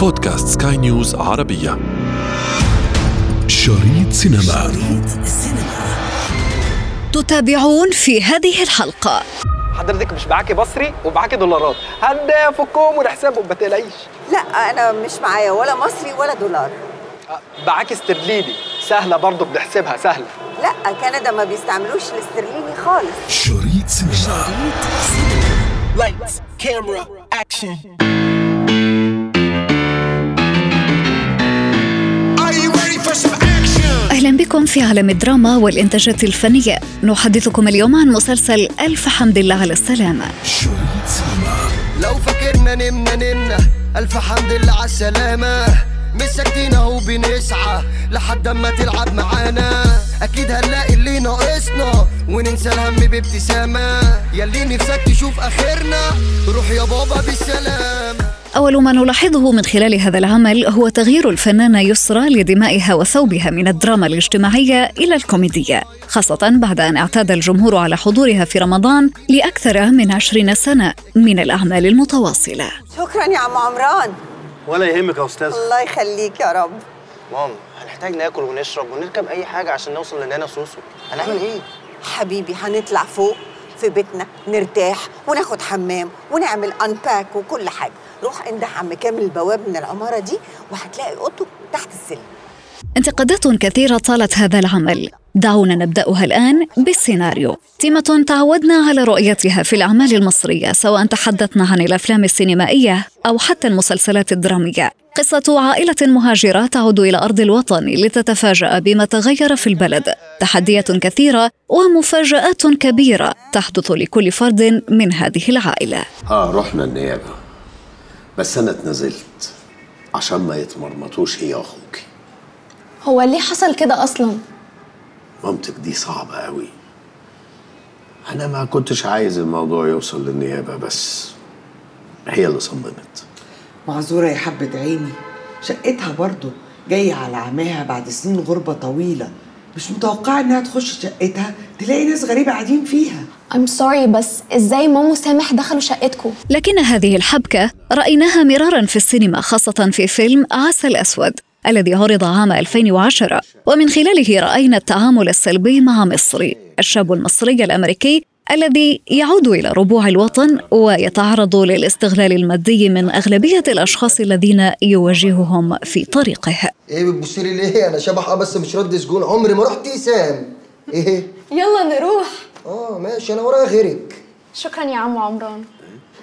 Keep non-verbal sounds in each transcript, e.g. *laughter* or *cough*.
بودكاست سكاي نيوز عربية. شريط سينما. شريط تتابعون في هذه الحلقة. حضرتك مش معاكي مصري ومعاكي دولارات. هنفكهم ونحسبهم ما تقلقيش لا أنا مش معايا ولا مصري ولا دولار. أه، معاكي استرليني. سهلة برضه بنحسبها سهلة. لا كندا ما بيستعملوش الاسترليني خالص. شريط سينما. Lights, camera, action. Are أهلا بكم في عالم الدراما والإنتاجات الفنية. نحدثكم اليوم عن مسلسل ألف حمد الله على السلامة لو فاكرنا نمنا نمنا ألف حمد لله على السلامة. مش ساكتين اهو بنسعى لحد اما تلعب معانا. أكيد هنلاقي اللي ناقصنا وننسى الهم بابتسامة. ياللي نفسك تشوف آخرنا روح يا بابا بالسلام. أول ما نلاحظه من خلال هذا العمل هو تغيير الفنانة يسرى لدمائها وثوبها من الدراما الاجتماعية إلى الكوميدية خاصة بعد أن اعتاد الجمهور على حضورها في رمضان لأكثر من عشرين سنة من الأعمال المتواصلة. شكرا يا عم عمران. ولا يهمك يا أستاذ الله يخليك يا رب. ماما هنحتاج ناكل ونشرب ونركب أي حاجة عشان نوصل لنانا سوسو. هنعمل إيه؟ حبيبي هنطلع فوق في بيتنا نرتاح وناخد حمام ونعمل انباك وكل حاجة. روح انده عم كامل البواب من العمارة دي وهتلاقي أوضته تحت السلم. انتقادات كثيرة طالت هذا العمل. دعونا نبدأها الآن بالسيناريو. تيمة تعودنا على رؤيتها في الأعمال المصرية سواء تحدثنا عن الأفلام السينمائية أو حتى المسلسلات الدرامية. قصة عائلة مهاجرة تعود إلى أرض الوطن لتتفاجأ بما تغير في البلد. تحديات كثيرة ومفاجآت كبيرة تحدث لكل فرد من هذه العائلة. آه رحنا النيابة. بس أنا اتنزلت عشان ما يتمرمطوش هي وأخوكي هو ليه حصل كده أصلا؟ مامتك دي صعبة قوي أنا ما كنتش عايز الموضوع يوصل للنيابة بس هي اللي صممت. معذورة يا حبة عيني. شقتها برضو جاية على عماها بعد سنين غربة طويلة. مش متوقعة إنها تخش شقتها تلاقي ناس غريبة قاعدين فيها. I'm sorry بس إزاي ماما وسامح دخلوا شقتكم لكن هذه الحبكة رأيناها مرارا في السينما خاصة في فيلم عسل أسود الذي عرض عام 2010 ومن خلاله رأينا التعامل السلبي مع مصري الشاب المصري الأمريكي الذي يعود إلى ربوع الوطن ويتعرض للاستغلال المادي من أغلبية الأشخاص الذين يواجههم في طريقه. إيه بتبصي لي ليه؟ أنا شبح آه بس مش رد سجون. عمري ما رحت سام إيه؟ يلا نروح. آه ماشي أنا ورايا غيرك. شكرا يا عم عمران.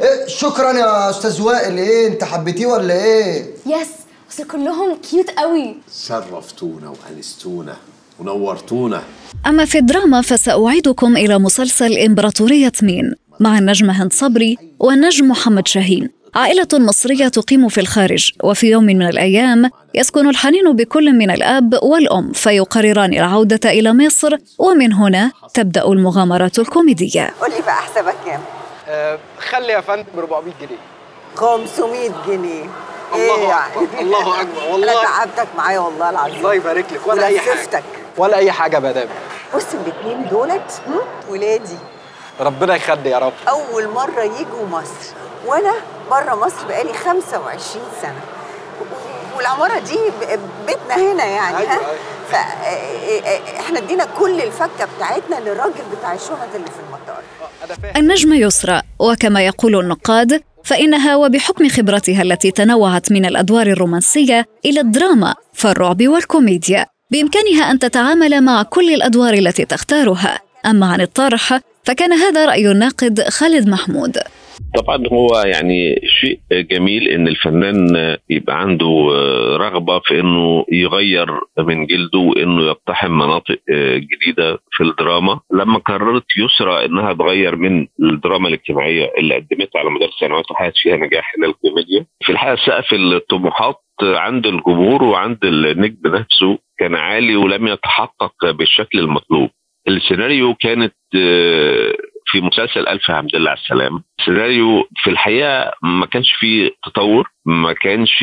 إيه شكرا يا أستاذ وائل. إيه أنت حبيتيه ولا إيه؟ yes بس كلهم كيوت قوي. شرفتونا وأنستونا ونورتونا. أما في الدراما فسأعيدكم إلى مسلسل إمبراطورية مين مع النجم هند صبري والنجم محمد شاهين. عائلة مصرية تقيم في الخارج وفي يوم من الأيام يسكن الحنين بكل من الأب والأم فيقرران العودة إلى مصر ومن هنا تبدأ المغامرات الكوميدية. قول لي بقى حسابك كام؟ أه خلي يا فندم ب 400 جنيه. 500 جنيه. الله إيه يعني؟ أكبر، الله أكبر، *laughs* أنا والله. تعبتك معايا والله العظيم. الله يبارك لك ولا أي حاجة. ولففتك. ولا أي حاجة يا مدام. بص الاثنين دولت ولادي. ربنا يخلي يا رب. أول مرة يجوا مصر وأنا بره مصر بقالي 25 سنة. و- والعمارة دي بيتنا هنا يعني أيوة، ها؟ أيوة. فاحنا ادينا كل الفكة بتاعتنا للراجل بتاع الشنط اللي في المطار. أنا فاهم النجم يسرى وكما يقول النقاد فإنها وبحكم خبرتها التي تنوعت من الأدوار الرومانسية إلى الدراما فالرعب والكوميديا. بإمكانها أن تتعامل مع كل الأدوار التي تختارها. أما عن الطرح فكان هذا رأي الناقد خالد محمود. طبعا هو يعني شيء جميل إن الفنان يبقى عنده رغبة في إنه يغير من جلده وإنه يقتحم مناطق جديدة في الدراما. لما قررت يسرى إنها تغير من الدراما الاجتماعية اللي قدمتها على مدار سنوات وحققت فيها نجاح إلى الكوميديا. في الحقيقة سقف الطموحات عند الجمهور وعند النجم نفسه كان عالي ولم يتحقق بالشكل المطلوب. السيناريو كانت في مسلسل ألف حمد لله على السلام. سيناريو في الحقيقة ما كانش فيه تطور. ما كانش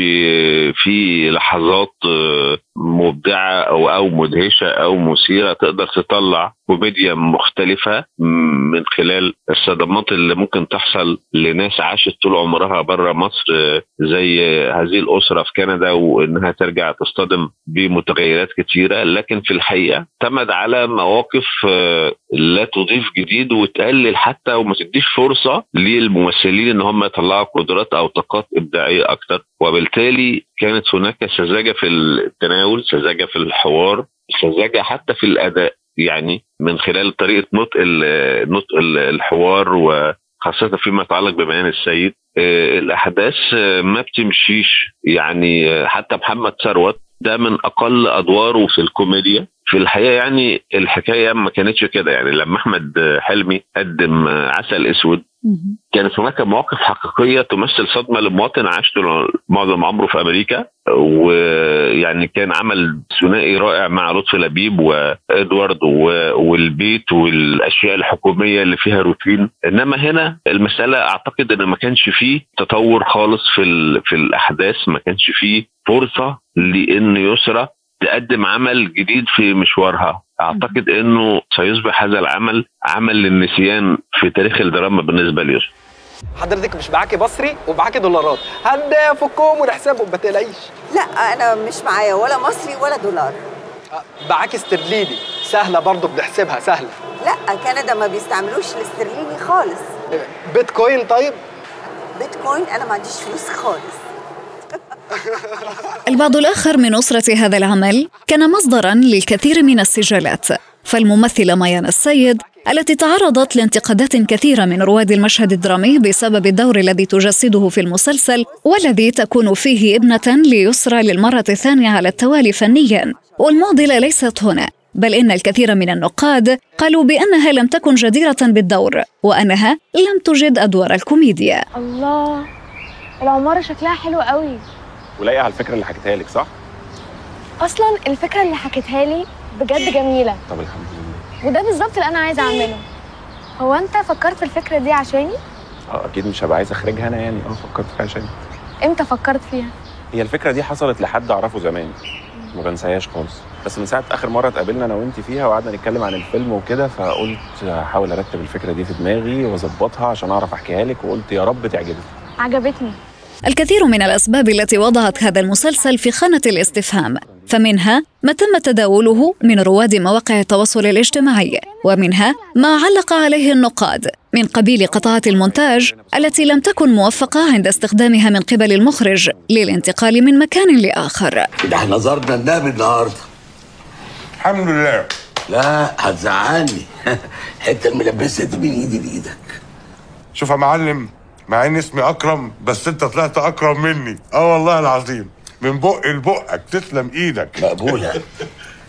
فيه لحظات آه، مبدعة أو أو مدهشة أو مثيرة تقدر تطلع كوميديا مختلفة من خلال الصدمات اللي ممكن تحصل لناس عاشت طول عمرها بره مصر زي هذه الأسرة في كندا وإنها ترجع تصطدم بمتغيرات كثيره لكن في الحقيقة اعتمد على مواقف لا تضيف جديد وتقلل حتى وما تديش فرصة للممثلين إن هم يطلعوا قدرات أو طاقات إبداعية أكتر. وبالتالي كانت هناك سذاجة في التناول سذاجة في الحوار سذاجة حتى في الأداء. يعني من خلال طريقة نطق نطق الحوار وخاصة فيما يتعلق ببيان السيد الأحداث ما بتمشيش. يعني حتى محمد ثروت ده من أقل أدواره في الكوميديا. في الحقيقة يعني الحكاية ما كانتش كده. يعني لما أحمد حلمي قدم عسل أسود كانت هناك مواقف حقيقية تمثل صدمة لمواطن عاش معظم عمره في أمريكا. ويعني كان عمل ثنائي رائع مع لطفي لبيب وإدوارد والبيت والأشياء الحكومية اللي فيها روتين. إنما هنا المسألة أعتقد إن ما كانش فيه تطور خالص في في الأحداث ما كانش فيه فرصة لإن يسرى تقدم عمل جديد في مشوارها. أعتقد إنه سيصبح هذا العمل عمل للنسيان في تاريخ الدراما بالنسبة ليوسف حضرتك مش معاكي مصري ومعاكي دولارات. هنفكهم ونحسبهم ما تقلقيش. لا أنا مش معايا ولا مصري ولا دولار. معاكي استرليني. سهلة برضه بنحسبها سهلة. لا كندا ما بيستعملوش الاسترليني خالص. بيتكوين طيب؟ بيتكوين أنا ما عنديش فلوس خالص. البعض الآخر من أسرة هذا العمل كان مصدرا للكثير من السجالات فالممثلة ميان السيد التي تعرضت لانتقادات كثيرة من رواد المشهد الدرامي بسبب الدور الذي تجسده في المسلسل والذي تكون فيه ابنة ليسرى للمرة الثانية على التوالي فنيا. والمعضلة ليست هنا بل إن الكثير من النقاد قالوا بأنها لم تكن جديرة بالدور وأنها لم تجد أدوار الكوميديا. الله العمارة شكلها حلو قوي. ولايقة على الفكرة اللي حكيتها لك صح؟ أصلا الفكرة اللي حكيتها لي بجد جميلة. طب الحمد لله. وده بالظبط اللي أنا عايزة أعمله. هو أنت فكرت في الفكرة دي عشاني؟ آه أكيد مش هبقى عايز أخرجها أنا يعني. آه فكرت فيها عشاني. إمتى فكرت فيها؟ هي الفكرة دي حصلت لحد أعرفه زمان. ما بنساهاش خالص. بس من ساعة آخر مرة اتقابلنا أنا وانت فيها وقعدنا نتكلم عن الفيلم وكده فقلت هحاول أرتب الفكرة دي في دماغي وأظبطها عشان أعرف أحكيها لك وقلت يا رب تعجبك. عجبتني. الكثير من الأسباب التي وضعت هذا المسلسل في خانة الاستفهام فمنها ما تم تداوله من رواد مواقع التواصل الاجتماعي ومنها ما علق عليه النقاد من قبيل قطعات المونتاج التي لم تكن موفقة عند استخدامها من قبل المخرج للانتقال من مكان لآخر. ده إحنا زرنا النبي النهارده الحمد لله. لا هتزعلني. *laughs* حتة الملبسه دي من ايدي لإيدك. شوف يا معلم مع ان اسمي أكرم بس أنت طلعت أكرم مني. آه والله العظيم. من بق لبقك تسلم إيدك. مقبولة. *laughs*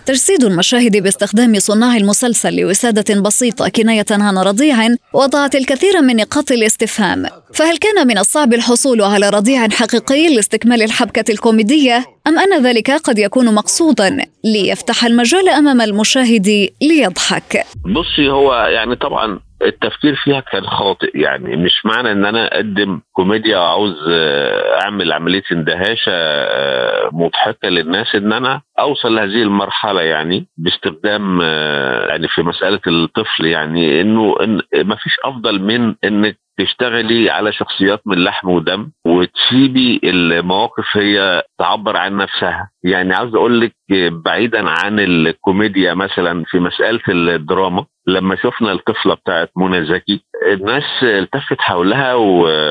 تجسيد المشاهد باستخدام صناع المسلسل لوسادة بسيطة كناية عن رضيع وضعت الكثير من نقاط الاستفهام. فهل كان من الصعب الحصول على رضيع حقيقي لاستكمال الحبكة الكوميدية؟ أم أن ذلك قد يكون مقصودا ليفتح المجال أمام المشاهد ليضحك؟ بصي هو يعني طبعا التفكير فيها كان خاطئ. يعني مش معنى إن أنا أقدم كوميديا عاوز أعمل عملية اندهاشه مضحكة للناس إن أنا أوصل لهذه المرحلة يعني باستخدام يعني في مسألة الطفل. يعني إنه إن ما فيش أفضل من إنك تشتغلي على شخصيات من لحم ودم وتسيبي المواقف هي تعبر عن نفسها. يعني عاوز أقول لك بعيدا عن الكوميديا مثلا في مسألة الدراما لما شفنا الطفلة بتاعت منى زكي الناس التفت حولها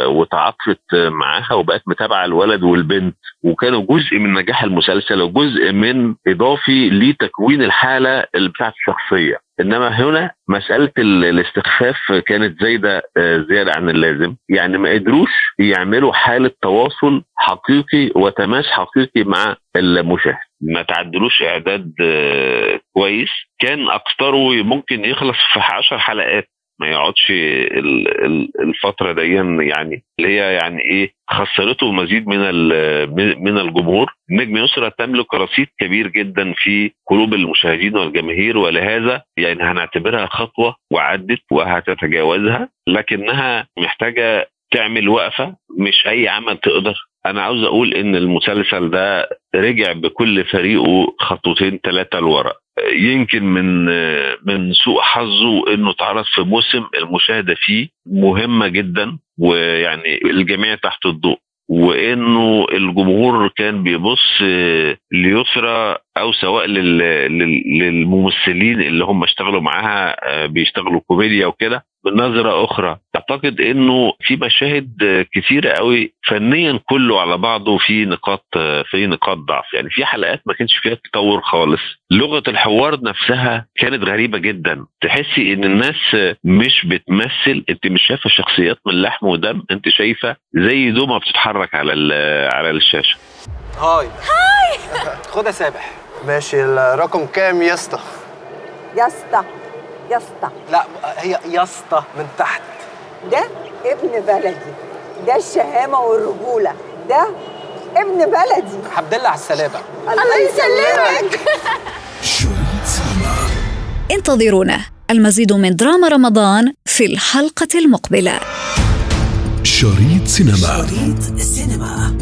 وتعاطفت معاها وبقت متابعة الولد والبنت وكانوا جزء من نجاح المسلسل وجزء من إضافي لتكوين الحالة بتاعت الشخصية. إنما هنا مسألة الاستخفاف كانت زايدة زيادة عن اللازم. يعني ما قدروش يعملوا حالة تواصل حقيقي وتماس حقيقي مع المشاهد. ما تعدلوش إعداد كويس. كان اكثره ممكن يخلص في 10 حلقات. ما يقعدش الفترة دي يعني اللي هي يعني إيه خسرته مزيد من من الجمهور. نجم يسرى تملك رصيد كبير جدا في قلوب المشاهدين والجماهير ولهذا يعني هنعتبرها خطوة وعدت وهتتجاوزها لكنها محتاجة تعمل وقفة مش أي عمل تقدر. أنا عاوز أقول إن المسلسل ده رجع بكل فريقه خطوتين ثلاثة لورا. يمكن من من سوء حظه إنه اتعرض في موسم المشاهدة فيه مهمة جدا ويعني الجميع تحت الضوء وإنه الجمهور كان بيبص ليسرى أو سواء لل- لل- للممثلين اللي هم اشتغلوا معاها آه، بيشتغلوا كوميديا وكده. بنظرة أخرى أعتقد أنه في مشاهد كتيرة قوي فنيا كله على بعضه في نقاط في نقاط ضعف. يعني في حلقات ما كانش فيها تطور خالص. لغة الحوار نفسها كانت غريبة جدا. تحسي إن الناس مش بتمثل أنت مش شايفة شخصيات من لحم ودم أنت شايفة زي دومة بتتحرك على ال- على الشاشة. هاي. هاي. *laughs* خد يا سابح. ماشي الرقم كام يا اسطى؟ يا اسطى. يا اسطى لا هي يا اسطى من تحت. ده ابن بلدي. ده الشهامة والرجولة. ده ابن بلدي. الحمد لله على السلامة. الله يسلمك. انتظرونا. المزيد من دراما رمضان في الحلقة المقبلة. شريط سينما. شريط سينما.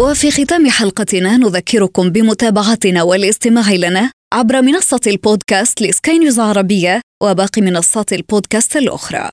وفي ختام حلقتنا نذكركم بمتابعتنا والاستماع لنا عبر منصة البودكاست لسكاي نيوز عربية وباقي منصات البودكاست الأخرى.